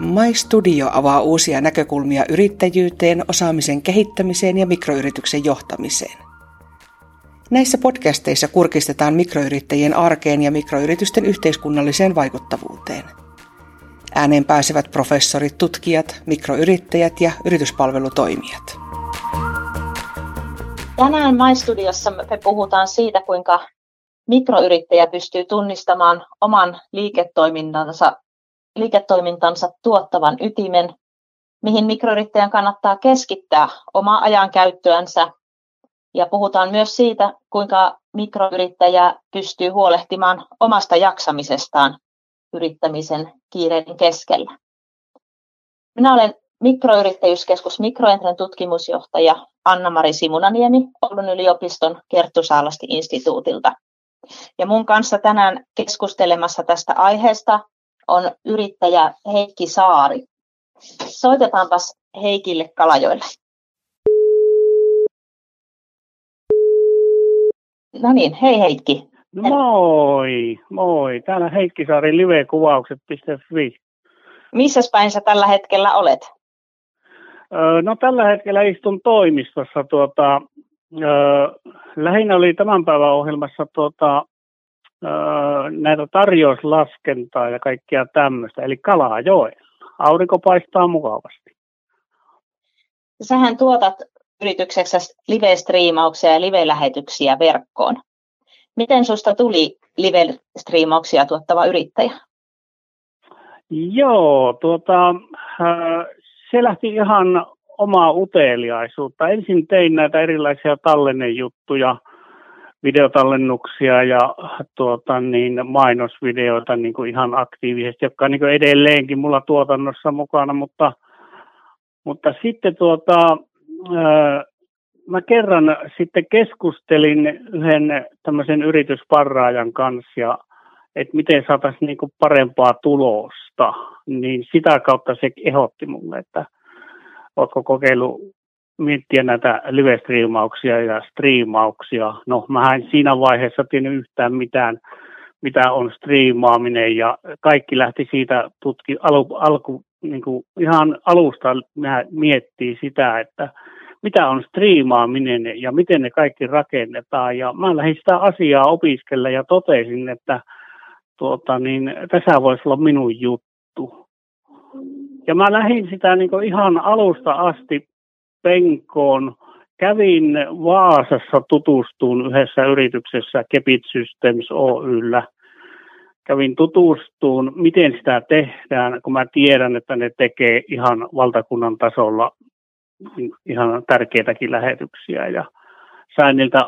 My Studio avaa uusia näkökulmia yrittäjyyteen, osaamisen kehittämiseen ja mikroyrityksen johtamiseen. Näissä podcasteissa kurkistetaan mikroyrittäjien arkeen ja mikroyritysten yhteiskunnalliseen vaikuttavuuteen. Ääneen pääsevät professorit, tutkijat, mikroyrittäjät ja yrityspalvelutoimijat. Tänään MyStudiossa me puhutaan siitä, kuinka mikroyrittäjä pystyy tunnistamaan oman liiketoimintansa, liiketoimintansa tuottavan ytimen, mihin mikroyrittäjän kannattaa keskittää omaa ajan käyttöänsä. Ja puhutaan myös siitä, kuinka mikroyrittäjä pystyy huolehtimaan omasta jaksamisestaan yrittämisen kiireiden keskellä. Minä olen Mikroyrittäjyyskeskus Mikroentren tutkimusjohtaja Anna-Mari Simunaniemi Oulun yliopiston Kerttu Saalasti instituutilta. Ja mun kanssa tänään keskustelemassa tästä aiheesta on yrittäjä Heikki Saari. Soitetaanpas Heikille Kalajoille. No niin, hei Heikki. Moi, moi. Täällä Heikki Saari livekuvaukset.fi. Missä päin sä tällä hetkellä olet? No tällä hetkellä istun toimistossa. Tuota, lähinnä oli tämän päivän ohjelmassa tuota, näitä tarjouslaskentaa ja kaikkia tämmöistä, eli joe. Aurinko paistaa mukavasti. Sähän tuotat yrityksessä live-striimauksia ja live-lähetyksiä verkkoon. Miten susta tuli live-striimauksia tuottava yrittäjä? Joo, tuota, se lähti ihan omaa uteliaisuutta. Ensin tein näitä erilaisia tallennejuttuja, videotallennuksia ja tuota, niin, mainosvideoita niin kuin ihan aktiivisesti, jotka on niin kuin edelleenkin mulla tuotannossa mukana, mutta, mutta sitten tuota, mä kerran sitten keskustelin yhden tämmöisen yritysparraajan kanssa ja että miten saataisiin niin kuin parempaa tulosta, niin sitä kautta se ehdotti mulle, että oletko kokeillut miettiä näitä live-striimauksia ja striimauksia. No, mä en siinä vaiheessa tiennyt yhtään mitään, mitä on striimaaminen ja kaikki lähti siitä tutki, alu, alku, niin kuin ihan alusta miettii sitä, että mitä on striimaaminen ja miten ne kaikki rakennetaan. Ja mä lähdin sitä asiaa opiskella ja totesin, että tuota, niin, tässä voisi olla minun juttu. Ja mä lähdin sitä niin ihan alusta asti penkoon. Kävin Vaasassa tutustuun yhdessä yrityksessä Kepit Systems Oyllä. Kävin tutustuun, miten sitä tehdään, kun mä tiedän, että ne tekee ihan valtakunnan tasolla ihan tärkeitäkin lähetyksiä. Ja sain niiltä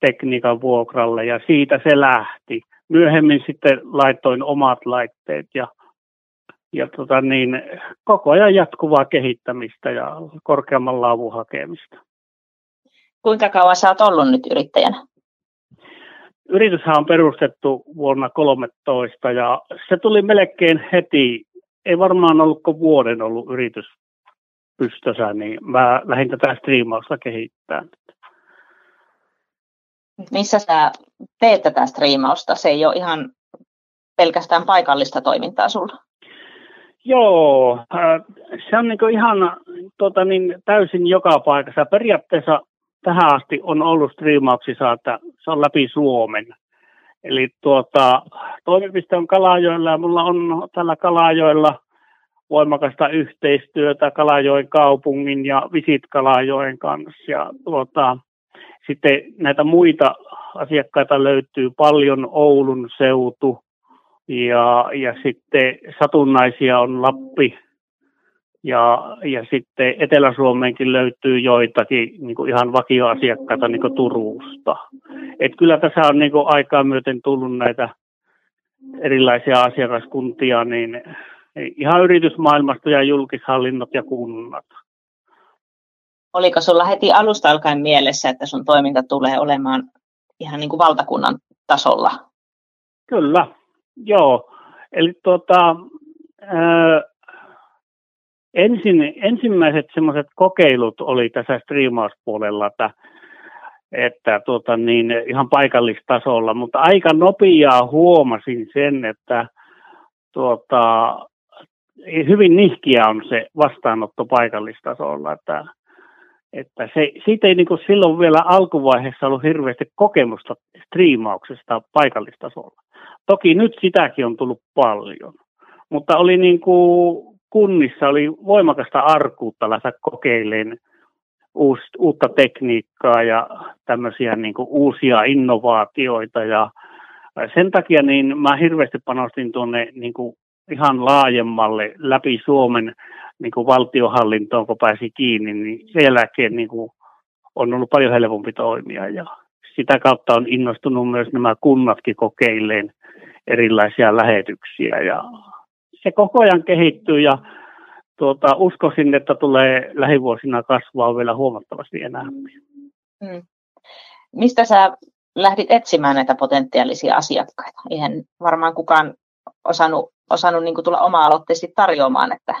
tekniikan vuokralle ja siitä se lähti. Myöhemmin sitten laitoin omat laitteet ja ja tota niin, koko ajan jatkuvaa kehittämistä ja korkeamman laavun hakemista. Kuinka kauan sä oot ollut nyt yrittäjänä? Yrityshän on perustettu vuonna 2013 ja se tuli melkein heti, ei varmaan ollut kuin vuoden ollut yritys pystössä, niin mä lähdin tätä striimausta kehittämään. Missä sä teet tätä striimausta? Se ei ole ihan pelkästään paikallista toimintaa sulla. Joo, äh, se on niin ihan tota niin, täysin joka paikassa. Periaatteessa tähän asti on ollut striimauksissa, että se on läpi Suomen. Eli tuota, toimipiste on Kalajoilla ja mulla on tällä Kalajoilla voimakasta yhteistyötä Kalajoen kaupungin ja Visit Kalajoen kanssa. Ja tuota, sitten näitä muita asiakkaita löytyy paljon, Oulun seutu, ja, ja sitten satunnaisia on Lappi ja, ja sitten Etelä-Suomeenkin löytyy joitakin niin kuin ihan vakioasiakkaita niin kuin Turusta. Et kyllä tässä on niin kuin aikaa myöten tullut näitä erilaisia asiakaskuntia, niin ihan yritysmaailmasta ja julkishallinnot ja kunnat. Oliko sulla heti alusta alkaen mielessä, että sun toiminta tulee olemaan ihan niin kuin valtakunnan tasolla? Kyllä, Joo, eli tuota, ää, ensin, ensimmäiset semmoiset kokeilut oli tässä striimauspuolella, että, että tuota, niin, ihan paikallistasolla, mutta aika nopeaa huomasin sen, että tuota, hyvin nihkiä on se vastaanotto paikallistasolla, että, että se, siitä ei niin kuin silloin vielä alkuvaiheessa ollut hirveästi kokemusta striimauksesta paikallistasolla. Toki nyt sitäkin on tullut paljon, mutta oli niin kuin kunnissa oli voimakasta arkuutta lähteä kokeilemaan uutta tekniikkaa ja tämmöisiä niin kuin uusia innovaatioita ja sen takia niin mä hirveästi panostin tuonne niin kuin ihan laajemmalle läpi Suomen niin kuin valtiohallintoon, kun pääsi kiinni, niin sen jälkeen niin kuin on ollut paljon helpompi toimia ja sitä kautta on innostunut myös nämä kunnatkin kokeilleen erilaisia lähetyksiä ja se koko ajan kehittyy ja tuota, uskoisin, että tulee lähivuosina kasvaa vielä huomattavasti enemmän. Hmm. Mistä sä lähdit etsimään näitä potentiaalisia asiakkaita? Eihän varmaan kukaan osannut, osannut niin tulla oma-aloitteisesti tarjoamaan, että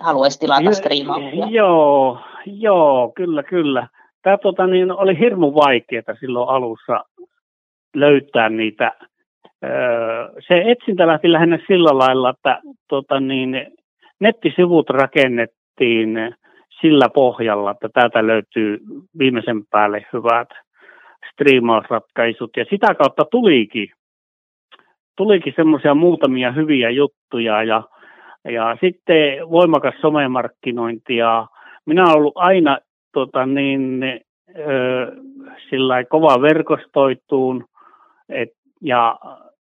haluaisi tilata striimauksia. Joo, joo, kyllä, kyllä. Tämä tota, niin, oli hirmu vaikeaa silloin alussa löytää niitä. Se etsintä lähti lähinnä sillä lailla, että tota, niin, nettisivut rakennettiin sillä pohjalla, että täältä löytyy viimeisen päälle hyvät striimausratkaisut. Ja sitä kautta tulikin, tulikin semmoisia muutamia hyviä juttuja ja, ja sitten voimakas somemarkkinointi ja minä olen ollut aina tota niin, ö, sillä kova verkostoituun et, ja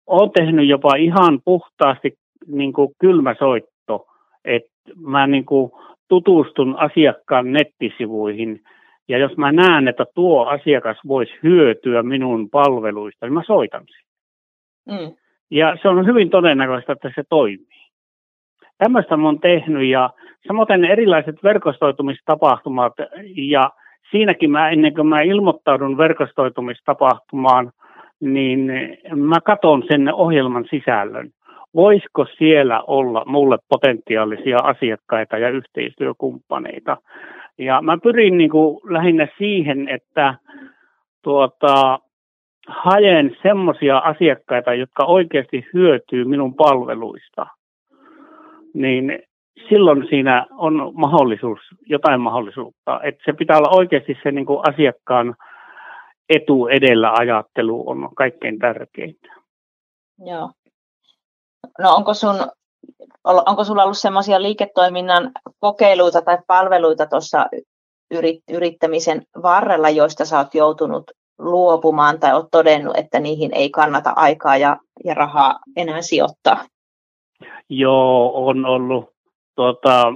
olen tehnyt jopa ihan puhtaasti niin kuin kylmäsoitto, että mä niin kuin tutustun asiakkaan nettisivuihin ja jos mä näen, että tuo asiakas voisi hyötyä minun palveluista, niin mä soitan sen. Mm. Ja se on hyvin todennäköistä, että se toimii. Tämmöistä oon tehnyt ja samoin erilaiset verkostoitumistapahtumat ja siinäkin mä ennen kuin mä ilmoittaudun verkostoitumistapahtumaan, niin mä katson sen ohjelman sisällön. Voisiko siellä olla mulle potentiaalisia asiakkaita ja yhteistyökumppaneita? Ja mä pyrin niin kuin lähinnä siihen, että tuota, haen semmoisia asiakkaita, jotka oikeasti hyötyy minun palveluista. Niin silloin siinä on mahdollisuus, jotain mahdollisuutta. Että se pitää olla oikeasti se niin kuin asiakkaan etu edellä ajattelu on kaikkein tärkeintä. Joo. No onko sun onko sulla ollut semmoisia liiketoiminnan kokeiluita tai palveluita tuossa yrittämisen varrella, joista sä oot joutunut luopumaan tai oot todennut, että niihin ei kannata aikaa ja, ja rahaa enää sijoittaa? Joo, on ollut. Tuota,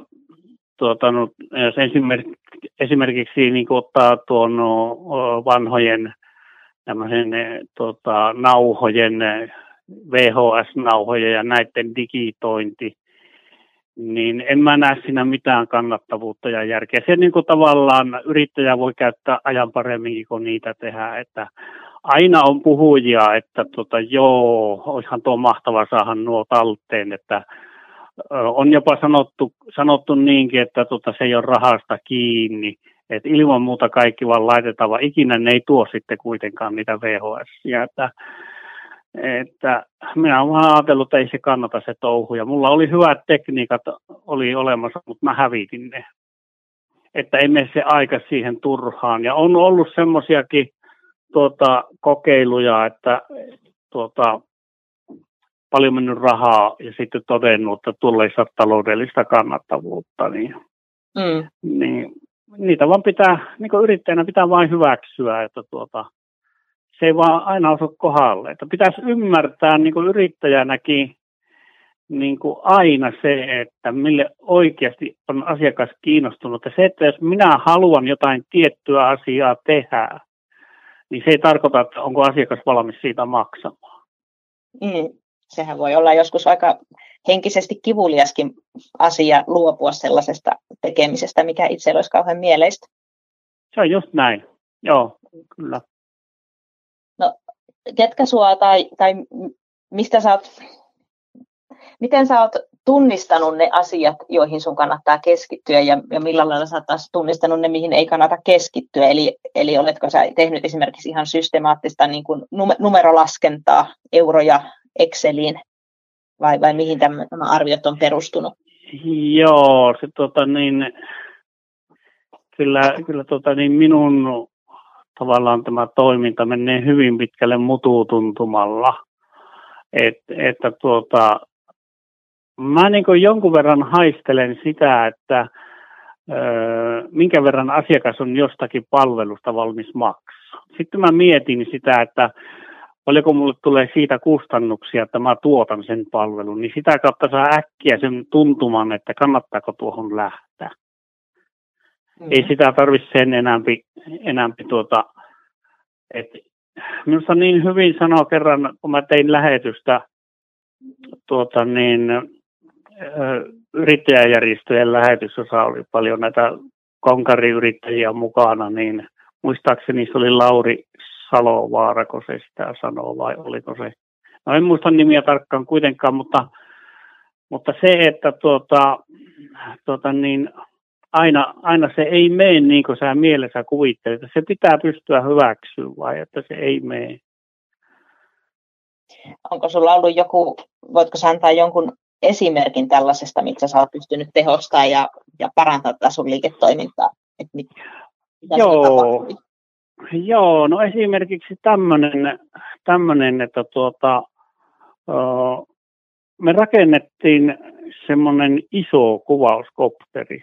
tuota, no, jos esimerkiksi, esimerkiksi niin ottaa tuon no, vanhojen tuota, nauhojen VHS-nauhoja ja näiden digitointi, niin en mä näe siinä mitään kannattavuutta ja järkeä. Se niin kuin tavallaan yrittäjä voi käyttää ajan paremminkin, kun niitä tehdään, että aina on puhujia, että tota, joo, olisihan tuo mahtava saada nuo talteen, että on jopa sanottu, sanottu niinkin, että tota, se ei ole rahasta kiinni, että ilman muuta kaikki vaan laitetaan, vaan ikinä ne ei tuo sitten kuitenkaan niitä VHS. Että että minä olen ajatellut, että ei se kannata se touhu. Ja mulla oli hyvät tekniikat oli olemassa, mutta mä hävitin ne. Että emme se aika siihen turhaan. Ja on ollut semmoisiakin tuota, kokeiluja, että tuota, paljon mennyt rahaa ja sitten todennut, että tulee saa taloudellista kannattavuutta. Niin, mm. niin, niitä vaan pitää, niin yrittäjänä pitää vain hyväksyä, että tuota, se ei vaan aina osu kohdalle. Että pitäisi ymmärtää niin kuin yrittäjänäkin niin kuin aina se, että mille oikeasti on asiakas kiinnostunut. Ja se, että jos minä haluan jotain tiettyä asiaa tehdä, niin se ei tarkoita, että onko asiakas valmis siitä maksamaan. Mm. Sehän voi olla joskus aika henkisesti kivuliaskin asia luopua sellaisesta tekemisestä, mikä itse olisi kauhean mieleistä. Se on just näin. Joo, kyllä ketkä sua tai, tai mistä sä oot, miten sä oot tunnistanut ne asiat, joihin sun kannattaa keskittyä ja, ja millä lailla sä oot taas tunnistanut ne, mihin ei kannata keskittyä. Eli, eli oletko sä tehnyt esimerkiksi ihan systemaattista niin kuin numerolaskentaa euroja Exceliin vai, vai mihin tämä arviot on perustunut? Joo, se tota niin, kyllä, kyllä tota niin minun tavallaan tämä toiminta menee hyvin pitkälle mutuutuntumalla. Et, että tuota, mä niin jonkun verran haistelen sitä, että minkä verran asiakas on jostakin palvelusta valmis maksaa. Sitten mä mietin sitä, että paljonko mulle tulee siitä kustannuksia, että mä tuotan sen palvelun, niin sitä kautta saa äkkiä sen tuntuman, että kannattaako tuohon lähteä. Mm. Ei sitä tarvitse sen enämpi, enämpi tuota, että minusta niin hyvin sanoa kerran, kun mä tein lähetystä tuota niin, yrittäjäjärjestöjen lähetysosa oli paljon näitä konkariyrittäjiä mukana, niin muistaakseni se oli Lauri Salovaara, kun se sitä sanoo, vai oliko se? No en muista nimiä tarkkaan kuitenkaan, mutta, mutta se, että tuota, tuota niin, aina, aina se ei mene niin kuin sä mielessä kuvittelet. Se pitää pystyä hyväksyä vai että se ei mene. Onko sulla ollut joku, voitko sä antaa jonkun esimerkin tällaisesta, missä sä oot pystynyt tehostamaan ja, ja parantamaan sun liiketoimintaa? Et mit, Joo, Joo, no esimerkiksi tämmöinen, tämmönen, että tuota, me rakennettiin semmoinen iso kuvauskopteri,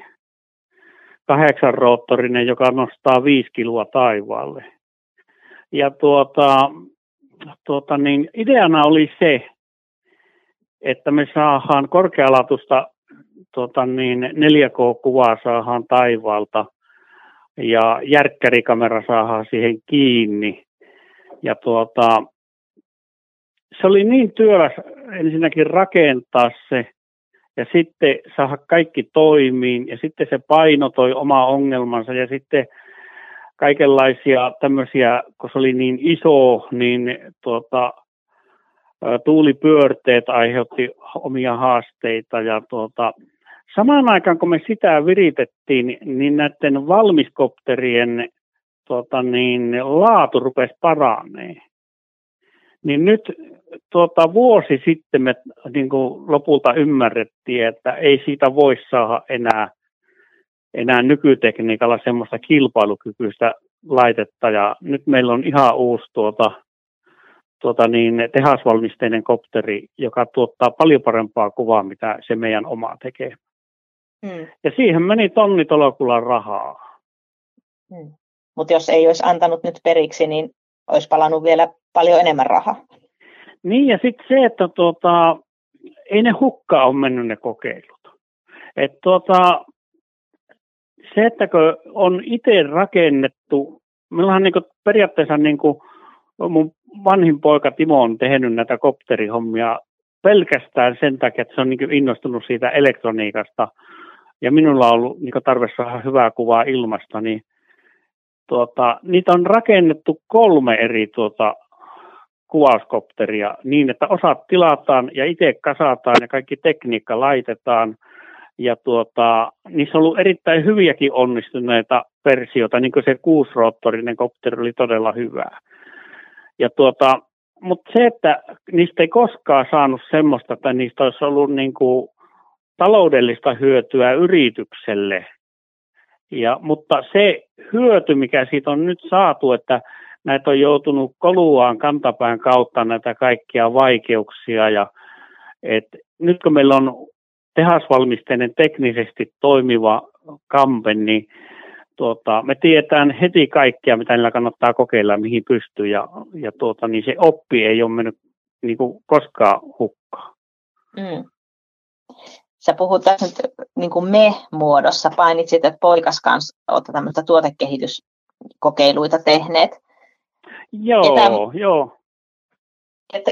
kahdeksan roottorinen, joka nostaa viisi kiloa taivaalle. Ja tuota, tuota niin, ideana oli se, että me saadaan korkealatusta tuota niin, 4K-kuvaa saadaan taivaalta – ja järkkärikamera saadaan siihen kiinni. Ja tuota, se oli niin työläs ensinnäkin rakentaa se ja sitten saada kaikki toimiin. Ja sitten se painotoi oma ongelmansa. Ja sitten kaikenlaisia tämmöisiä, kun se oli niin iso, niin tuota, tuulipyörteet aiheutti omia haasteita. Ja tuota, Samaan aikaan, kun me sitä viritettiin, niin näiden valmiskopterien tota niin, laatu rupesi paranee. Niin nyt tuota, vuosi sitten me niin kuin lopulta ymmärrettiin, että ei siitä voi saada enää, enää nykytekniikalla semmoista kilpailukykyistä laitetta. Ja nyt meillä on ihan uusi tuota, tuota niin, tehasvalmisteinen kopteri, joka tuottaa paljon parempaa kuvaa, mitä se meidän oma tekee. Mm. Ja siihen meni tonnitolokulla rahaa. Mm. Mutta jos ei olisi antanut nyt periksi, niin olisi palannut vielä paljon enemmän rahaa. Niin ja sitten se, että tuota, ei ne hukkaa ole mennyt ne kokeilut. Et tuota, se, että kun on itse rakennettu, meillähän niin periaatteessa niin mun vanhin poika Timo on tehnyt näitä kopterihommia pelkästään sen takia, että se on niin innostunut siitä elektroniikasta – ja minulla on ollut niin tarve saada hyvää kuvaa ilmasta, niin tuota, niitä on rakennettu kolme eri tuota, kuvauskopteria niin, että osat tilataan ja itse kasataan ja kaikki tekniikka laitetaan. Ja tuota, niissä on ollut erittäin hyviäkin onnistuneita versioita, niin kuin se kuusroottorinen kopteri oli todella hyvä. Ja tuota, mutta se, että niistä ei koskaan saanut semmoista, että niistä olisi ollut niin kuin taloudellista hyötyä yritykselle. Ja, mutta se hyöty, mikä siitä on nyt saatu, että näitä on joutunut koluaan kantapään kautta näitä kaikkia vaikeuksia. Ja, et nyt kun meillä on tehasvalmisteinen teknisesti toimiva kampe, niin tuota, me tiedetään heti kaikkia, mitä niillä kannattaa kokeilla, mihin pystyy. Ja, ja tuota, niin se oppi ei ole mennyt niin kuin koskaan hukkaan. Mm sä puhut tässä nyt niin kuin me-muodossa, painitsit, että poikas kanssa olette tämmöistä tuotekehityskokeiluita tehneet. Joo, ketään, joo.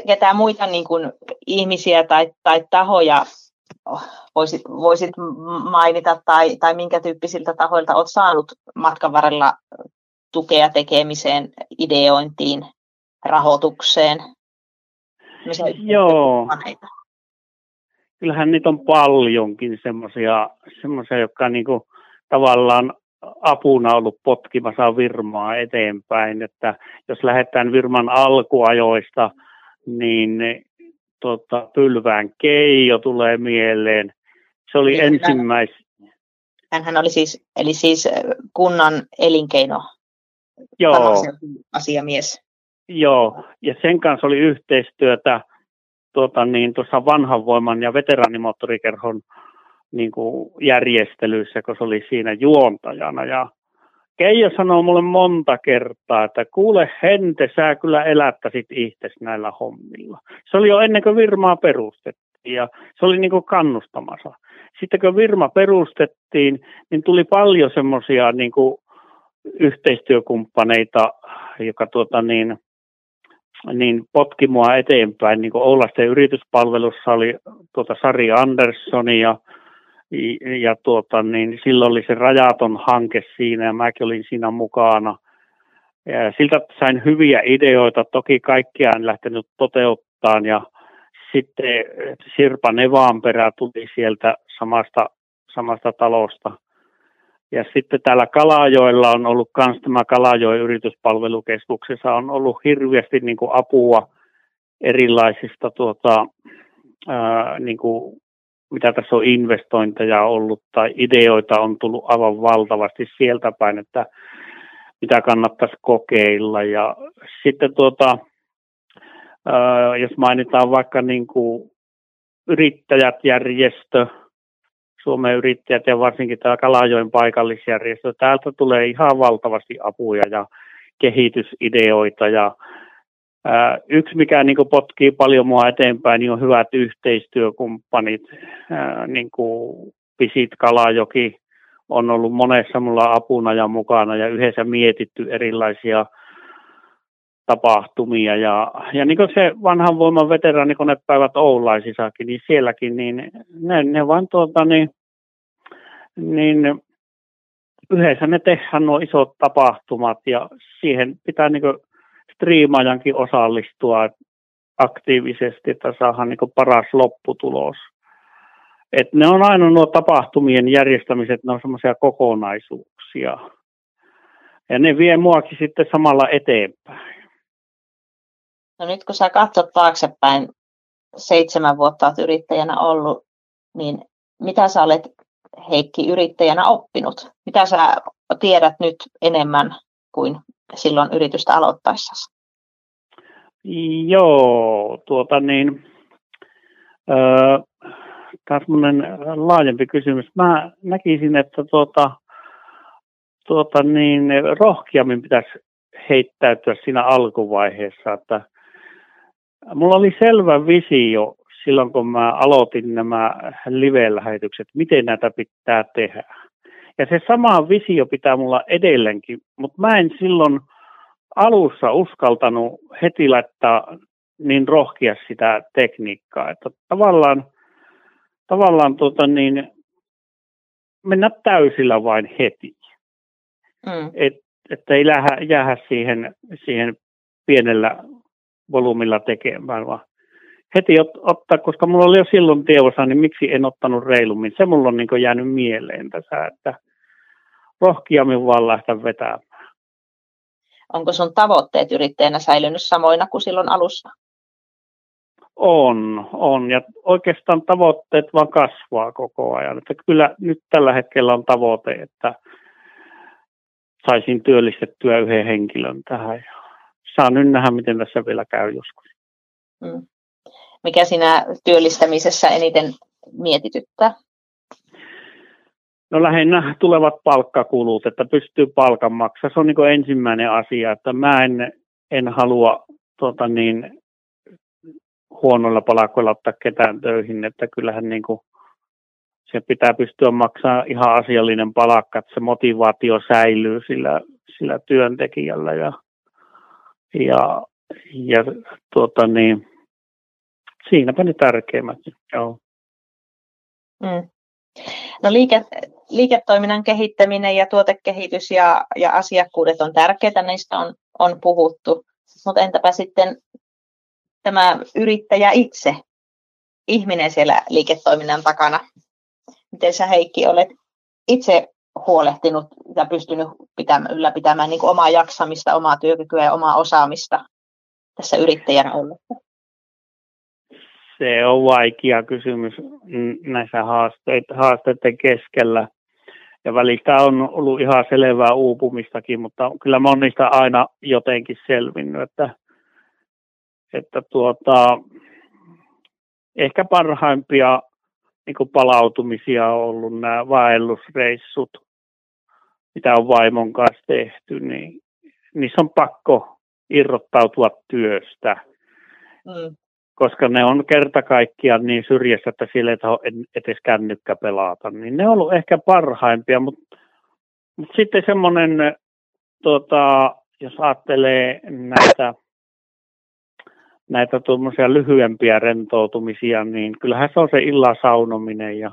Ketään muita niin kuin ihmisiä tai, tai tahoja voisit, voisit mainita tai, tai minkä tyyppisiltä tahoilta olet saanut matkan varrella tukea tekemiseen, ideointiin, rahoitukseen? Joo kyllähän niitä on paljonkin semmoisia, semmoisia jotka niin kuin tavallaan apuna ollut potkimassa Virmaa eteenpäin, että jos lähdetään Virman alkuajoista, niin tota, Pylvään Keijo tulee mieleen. Se oli niin, ensimmäis... Hänhän oli siis, eli siis kunnan elinkeino Joo. asiamies. Joo, ja sen kanssa oli yhteistyötä tuota, niin, tuossa vanhan voiman ja veteraanimoottorikerhon niin kuin järjestelyissä, kun se oli siinä juontajana. Ja Keijo sanoi mulle monta kertaa, että kuule Hente, sä kyllä elättäisit itse näillä hommilla. Se oli jo ennen kuin Virmaa perustettiin ja se oli niin kuin kannustamassa. Sitten kun Virma perustettiin, niin tuli paljon semmoisia niin yhteistyökumppaneita, joka tuota niin, niin potki mua eteenpäin. Niin kuin Oulasten yrityspalvelussa oli tuota Sari Anderssoni ja ja tuota, niin silloin oli se rajaton hanke siinä ja mäkin olin siinä mukana. Ja siltä sain hyviä ideoita, toki kaikkia en lähtenyt toteuttaa ja sitten Sirpa Nevaanperä tuli sieltä samasta, samasta talosta. Ja sitten täällä Kalajoella on ollut myös tämä Kalajoen yrityspalvelukeskuksessa on ollut hirveästi niin kuin apua erilaisista tuota, ää, niin kuin mitä tässä on investointeja ollut tai ideoita on tullut aivan valtavasti sieltä päin, että mitä kannattaisi kokeilla. Ja sitten tuota, jos mainitaan vaikka niin kuin yrittäjät järjestö, Suomen yrittäjät ja varsinkin tämä Kalajoen paikallisjärjestö, täältä tulee ihan valtavasti apuja ja kehitysideoita ja Yksi, mikä niin kuin potkii paljon mua eteenpäin, niin on hyvät yhteistyökumppanit. Niin kuin Pisit Kalajoki on ollut monessa mulla apuna ja mukana ja yhdessä mietitty erilaisia tapahtumia. Ja, ja niin kuin se vanhan voiman veteraanikonepäivät Oulaisissakin, niin sielläkin, niin ne, ne vaan tuota, niin, niin yhdessä ne tehdään nuo isot tapahtumat ja siihen pitää niin kuin striimaajankin osallistua aktiivisesti, että saadaan niin paras lopputulos. Et ne on aina nuo tapahtumien järjestämiset, ne on semmoisia kokonaisuuksia. Ja ne vie muakin sitten samalla eteenpäin. No nyt kun sä katsot taaksepäin, seitsemän vuotta olet yrittäjänä ollut, niin mitä sä olet Heikki yrittäjänä oppinut? Mitä sä tiedät nyt enemmän kuin silloin yritystä aloittaessa? Joo, tuota niin, äh, taas laajempi kysymys. Mä näkisin, että tuota, tuota niin, rohkeammin pitäisi heittäytyä siinä alkuvaiheessa, että mulla oli selvä visio silloin, kun mä aloitin nämä live-lähetykset, miten näitä pitää tehdä. Ja se sama visio pitää mulla edelleenkin, mutta mä en silloin alussa uskaltanut heti laittaa niin rohkia sitä tekniikkaa, että tavallaan, tavallaan tota niin, mennä täysillä vain heti. Mm. Et, että ei lähä, jäädä siihen, siihen pienellä volyymilla tekemään, vaan heti ot, ottaa, koska mulla oli jo silloin tiedossa, niin miksi en ottanut reilummin. Se mulla on niin jäänyt mieleen tässä, että rohkeammin vaan lähteä vetämään. Onko sun tavoitteet yrittäjänä säilynyt samoina kuin silloin alussa? On, on. Ja oikeastaan tavoitteet vaan kasvaa koko ajan. Että kyllä nyt tällä hetkellä on tavoite, että saisin työllistettyä yhden henkilön tähän. Ja saan nyt nähdä, miten tässä vielä käy joskus. Mm. Mikä siinä työllistämisessä eniten mietityttää? No lähinnä tulevat palkkakulut, että pystyy palkan maksamaan. Se on niin ensimmäinen asia, että mä en, en halua tota niin, huonoilla palkoilla ottaa ketään töihin, että kyllähän niin kuin, se pitää pystyä maksamaan ihan asiallinen palkka, että se motivaatio säilyy sillä, sillä työntekijällä ja, ja, ja tuota niin, siinäpä ne tärkeimmät. Joo. Mm. No liike, liiketoiminnan kehittäminen ja tuotekehitys ja, ja asiakkuudet on tärkeitä, niistä on, on puhuttu. Mutta entäpä sitten tämä yrittäjä itse, ihminen siellä liiketoiminnan takana? Miten sä Heikki olet itse huolehtinut ja pystynyt pitämään, ylläpitämään niin omaa jaksamista, omaa työkykyä ja omaa osaamista tässä yrittäjänä ollessa? se on vaikea kysymys näissä haasteiden keskellä. Ja välistä on ollut ihan selvää uupumistakin, mutta kyllä mä niistä aina jotenkin selvinnyt, että, että tuota, ehkä parhaimpia niin palautumisia on ollut nämä vaellusreissut, mitä on vaimon kanssa tehty, niin niissä on pakko irrottautua työstä. Mm koska ne on kerta kaikkiaan niin syrjässä, että sille ei ole edes kännykkä pelata. Niin ne on ollut ehkä parhaimpia, mutta, mutta sitten semmoinen, tota, jos ajattelee näitä, näitä tuommoisia lyhyempiä rentoutumisia, niin kyllähän se on se illan saunominen ja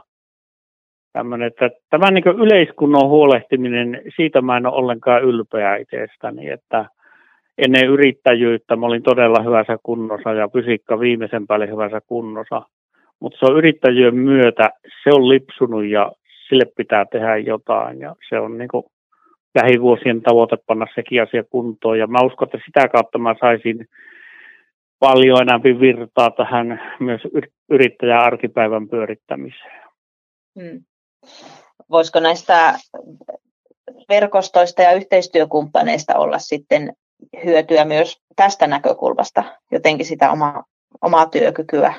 tämmöinen, että tämä niin yleiskunnon huolehtiminen, siitä mä en ole ollenkaan ylpeä itsestäni, että ennen yrittäjyyttä mä olin todella hyvässä kunnossa ja fysiikka viimeisen päälle hyvässä kunnossa. Mutta se on yrittäjyyden myötä, se on lipsunut ja sille pitää tehdä jotain ja se on niin lähivuosien tavoite panna sekin asia kuntoon ja mä uskon, että sitä kautta mä saisin paljon enemmän virtaa tähän myös yrittäjän arkipäivän pyörittämiseen. Hmm. Voisiko näistä verkostoista ja yhteistyökumppaneista olla sitten hyötyä myös tästä näkökulmasta, jotenkin sitä omaa, omaa työkykyä,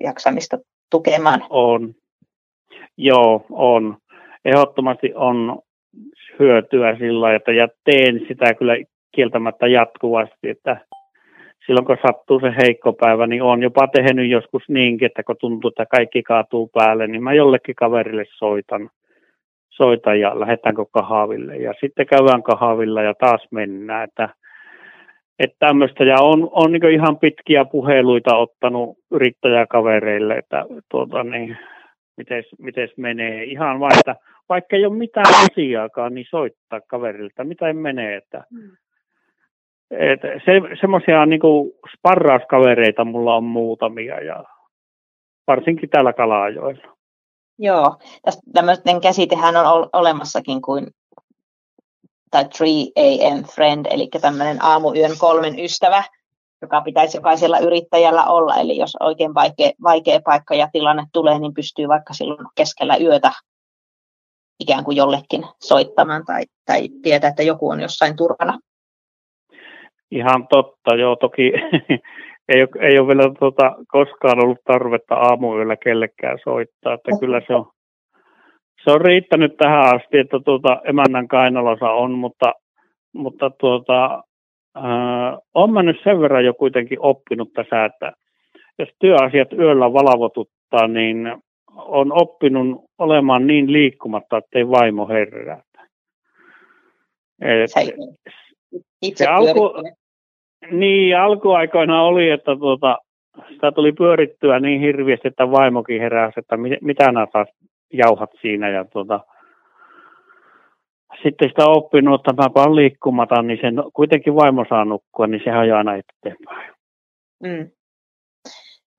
jaksamista tukemaan? On. Joo, on. Ehdottomasti on hyötyä sillä että ja teen sitä kyllä kieltämättä jatkuvasti, että silloin kun sattuu se heikko päivä, niin on jopa tehnyt joskus niinkin, että kun tuntuu, että kaikki kaatuu päälle, niin mä jollekin kaverille soitan soita ja lähdetäänkö kahville. Ja sitten käydään kahvilla ja taas mennään. Että, että tämmöistä. Ja on, on niin ihan pitkiä puheluita ottanut yrittäjäkavereille, että tuota, niin, mites, mites menee. Ihan vain, että vaikka ei ole mitään asiaakaan, niin soittaa kaverilta, mitä menee. Että, mm. Et se, semmoisia niin sparrauskavereita mulla on muutamia ja varsinkin täällä Kalajoilla. Joo, tämmöinen käsitehän on olemassakin kuin tai 3 AM friend, eli tämmöinen aamuyön kolmen ystävä, joka pitäisi jokaisella yrittäjällä olla. Eli jos oikein vaikea, vaikea paikka ja tilanne tulee, niin pystyy vaikka silloin keskellä yötä ikään kuin jollekin soittamaan tai, tai tietää, että joku on jossain turvana. Ihan totta, joo. Toki ei ole, ei ole vielä tuota, koskaan ollut tarvetta aamuyöllä kellekään soittaa, että kyllä se on, se on riittänyt tähän asti, että tuota, emännän kainalossa on, mutta, mutta tuota, äh, on mä nyt sen verran jo kuitenkin oppinut tässä, että jos työasiat yöllä valvotuttaa, niin on oppinut olemaan niin liikkumatta, ettei vaimo herää. Et, itse se alku, niin, alkuaikoina oli, että tuota, sitä tuli pyörittyä niin hirviästi, että vaimokin heräsi, että mit, mitä nämä taas jauhat siinä. Ja tuota, sitten sitä oppinut, että mä vaan liikkumaton, niin sen kuitenkin vaimo saa nukkua, niin sehän on aina eteenpäin. Mm.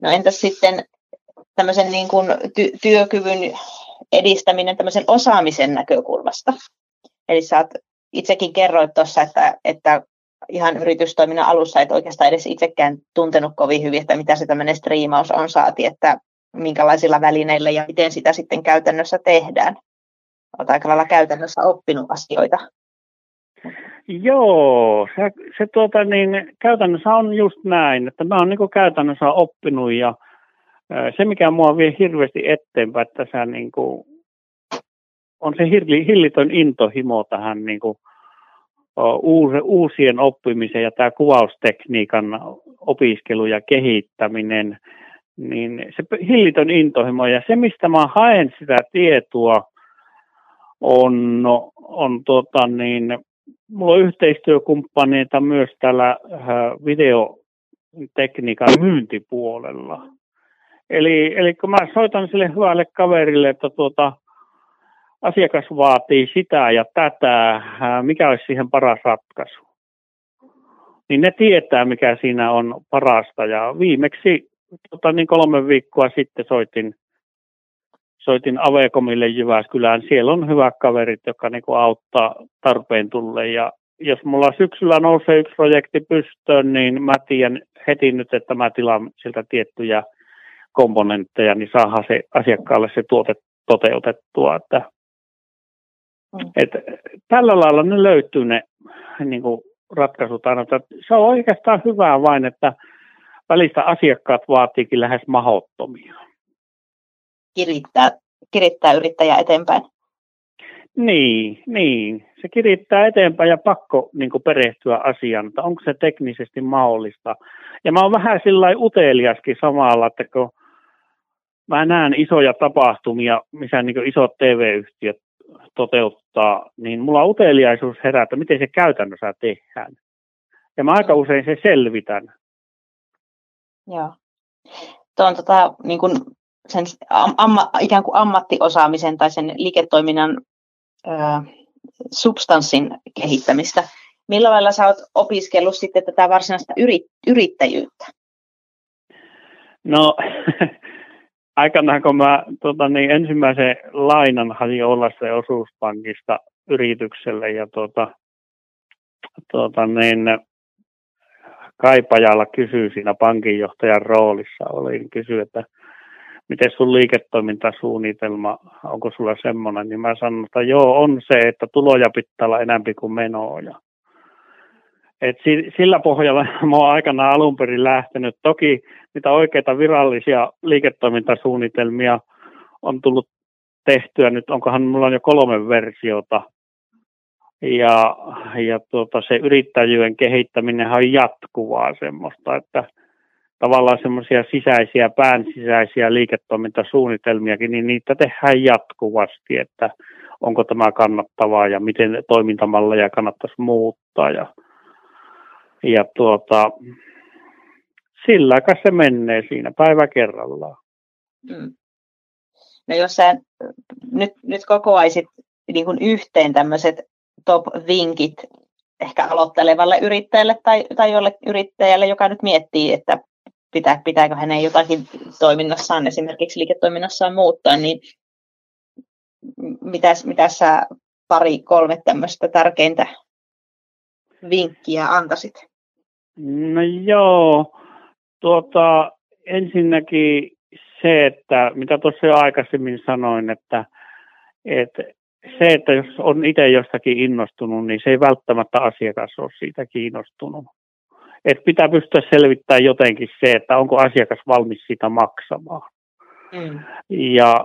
No entäs sitten tämmöisen niin kuin ty- työkyvyn edistäminen tämmöisen osaamisen näkökulmasta? Eli sä oot, itsekin kerroit tuossa, että, että ihan yritystoiminnan alussa et oikeastaan edes itsekään tuntenut kovin hyvin, että mitä se tämmöinen striimaus on saati, että minkälaisilla välineillä ja miten sitä sitten käytännössä tehdään. Olet aika lailla käytännössä oppinut asioita. Joo, se, se tuota, niin, käytännössä on just näin, että mä oon niin käytännössä oppinut ja se, mikä mua vie hirveästi eteenpäin, se niin kuin, on se hillitön intohimo tähän niin kuin, uusien oppimisen ja tämä kuvaustekniikan opiskelu ja kehittäminen, niin se hillitön intohimo ja se, mistä mä haen sitä tietoa, on, on tota niin, mulla on yhteistyökumppaneita myös täällä videotekniikan myyntipuolella. Eli, eli kun mä soitan sille hyvälle kaverille, että tuota, asiakas vaatii sitä ja tätä, mikä olisi siihen paras ratkaisu. Niin ne tietää, mikä siinä on parasta. Ja viimeksi tota, niin kolme viikkoa sitten soitin, soitin Avekomille Jyväskylään. Siellä on hyvät kaverit, jotka niin kuin auttaa tarpeen tulle. Ja jos mulla syksyllä nousee yksi projekti pystöön, niin mä tiedän heti nyt, että mä tilaan siltä tiettyjä komponentteja, niin saadaan se asiakkaalle se tuote toteutettua. Että, mm. et, tällä lailla ne löytyy ne niin kuin ratkaisut aina. Se on oikeastaan hyvää vain, että välistä asiakkaat vaatiikin lähes mahottomia. Kirittää, kirittää yrittäjä eteenpäin. Niin, niin. Se kirittää eteenpäin ja pakko niin perehtyä asiaan, että onko se teknisesti mahdollista. Ja mä oon vähän sillä uteliaskin samalla, että kun mä näen isoja tapahtumia, missä niin isot TV-yhtiöt toteuttaa, niin mulla on uteliaisuus herää, että miten se käytännössä tehdään. Ja mä aika usein se selvitän. Joo. Tuon tota, niin kuin sen amma, ikään kuin ammattiosaamisen tai sen liiketoiminnan ö, substanssin kehittämistä. Millä lailla sä oot opiskellut sitten tätä varsinaista yrit, yrittäjyyttä? No, aikanaan kun mä tota, niin ensimmäisen lainan hain se osuuspankista yritykselle ja tota, tota, niin, Kaipajalla kysyi siinä pankinjohtajan roolissa, olin kysy, että miten sun liiketoimintasuunnitelma, onko sulla semmoinen, niin mä sanon, että joo, on se, että tuloja pitää olla enemmän kuin menoja. Et sillä pohjalla mä oon aikana alun perin lähtenyt. Toki niitä oikeita virallisia liiketoimintasuunnitelmia on tullut tehtyä nyt, onkohan mulla on jo kolme versiota. Ja, ja tuota, se yrittäjyyden kehittäminen on jatkuvaa semmoista, että tavallaan semmoisia sisäisiä, pään sisäisiä liiketoimintasuunnitelmiakin, niin niitä tehdään jatkuvasti, että onko tämä kannattavaa ja miten toimintamalleja kannattaisi muuttaa. Ja, ja tuota, sillä se menee siinä päivä kerrallaan. Mm. No jos sä nyt, nyt kokoaisit niin kuin yhteen tämmöiset top-vinkit ehkä aloittelevalle yrittäjälle tai, tai jolle yrittäjälle, joka nyt miettii, että pitää, pitääkö hänen jotakin toiminnassaan, esimerkiksi liiketoiminnassaan muuttaa, niin mitäs, mitäs sä pari, kolme tämmöistä tärkeintä vinkkiä antaisit? No joo, tuota, ensinnäkin se, että mitä tuossa jo aikaisemmin sanoin, että, että se, että jos on itse jostakin innostunut, niin se ei välttämättä asiakas ole siitä kiinnostunut. Et pitää pystyä selvittämään jotenkin se, että onko asiakas valmis sitä maksamaan. Mm. Ja,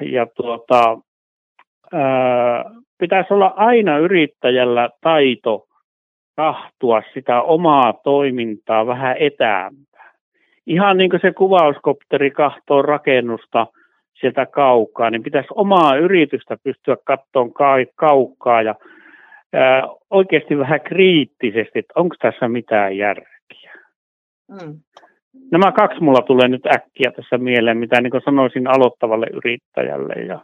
ja tuota, ää, pitäisi olla aina yrittäjällä taito kahtua sitä omaa toimintaa vähän etäämpää. Ihan niin kuin se kuvauskopteri kahtoo rakennusta sieltä kaukaa, niin pitäisi omaa yritystä pystyä kattoon kaukaa ja ää, oikeasti vähän kriittisesti, että onko tässä mitään järkeä. Mm. Nämä kaksi mulla tulee nyt äkkiä tässä mieleen, mitä niin sanoisin aloittavalle yrittäjälle. Ja,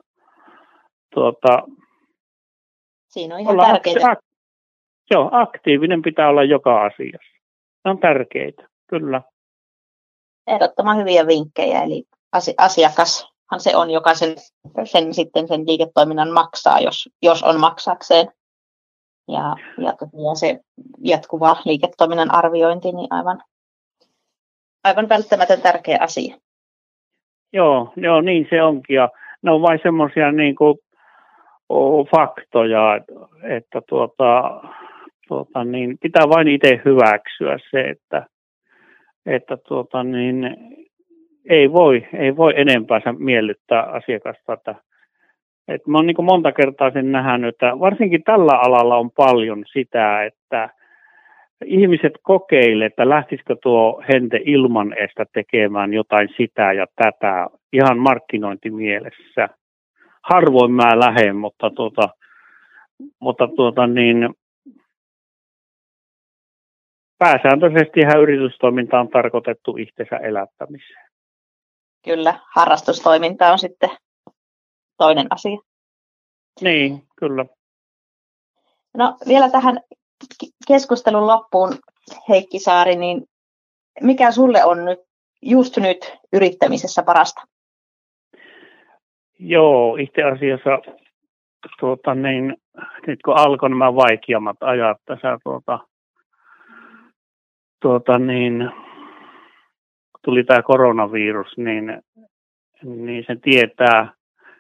tuota, Siinä on ihan tärkeää. Ak- joo, aktiivinen pitää olla joka asiassa. Ne on tärkeitä, kyllä. Ehdottoman hyviä vinkkejä, eli asiakashan se on, joka sen, sen, sitten sen liiketoiminnan maksaa, jos, jos on maksakseen. Ja, ja tosiaan se jatkuva liiketoiminnan arviointi, niin aivan, aivan välttämätön tärkeä asia. Joo, joo, niin se onkin. Ja ne on vain semmoisia niin faktoja, että tuota, tuota, niin pitää vain itse hyväksyä se, että, että tuota, niin, ei, voi, ei voi enempää miellyttää asiakasta. Että, että mä oon niin monta kertaa sen nähnyt, että varsinkin tällä alalla on paljon sitä, että ihmiset kokeile, että lähtisikö tuo hente ilman estä tekemään jotain sitä ja tätä ihan markkinointimielessä. Harvoin mä lähden, mutta, tuota, mutta tuota, niin, pääsääntöisesti ihan yritystoiminta on tarkoitettu itsensä elättämiseen. Kyllä, harrastustoiminta on sitten toinen asia. Niin, kyllä. No vielä tähän keskustelun loppuun, Heikki Saari, niin mikä sulle on nyt just nyt yrittämisessä parasta? Joo, itse asiassa tuota, niin, nyt kun alkoi nämä vaikeammat ajat tässä tuota, tuota, niin, tuli tämä koronavirus, niin, niin se tietää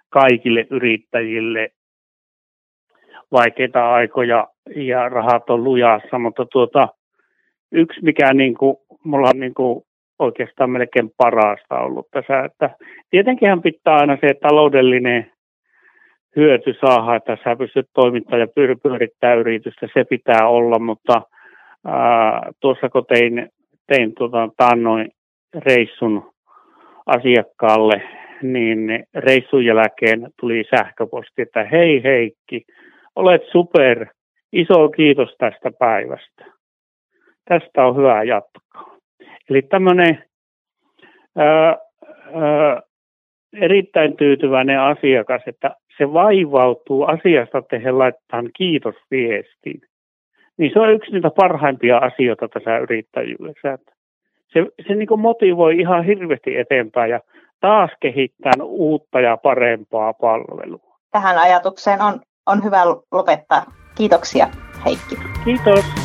kaikille yrittäjille vaikeita aikoja ja rahat on lujassa, mutta tuota, yksi mikä niin kuin, mulla on niin kuin oikeastaan melkein parasta ollut tässä, että tietenkinhän pitää aina se taloudellinen hyöty saada, että sä pystyt toimittamaan ja pyörittää yritystä, se pitää olla, mutta ää, tuossa kun tein, tein tuota, taannoin reissun asiakkaalle, niin reissun jälkeen tuli sähköposti, että hei Heikki, olet super, iso kiitos tästä päivästä. Tästä on hyvä jatkaa. Eli tämmöinen erittäin tyytyväinen asiakas, että se vaivautuu asiasta tehdä laittaa kiitosviestiin. Niin se on yksi niitä parhaimpia asioita tässä yrittäjyydessä. Että se se niin motivoi ihan hirveästi eteenpäin ja taas kehittää uutta ja parempaa palvelua. Tähän ajatukseen on, on hyvä lopettaa. Kiitoksia Heikki. Kiitos.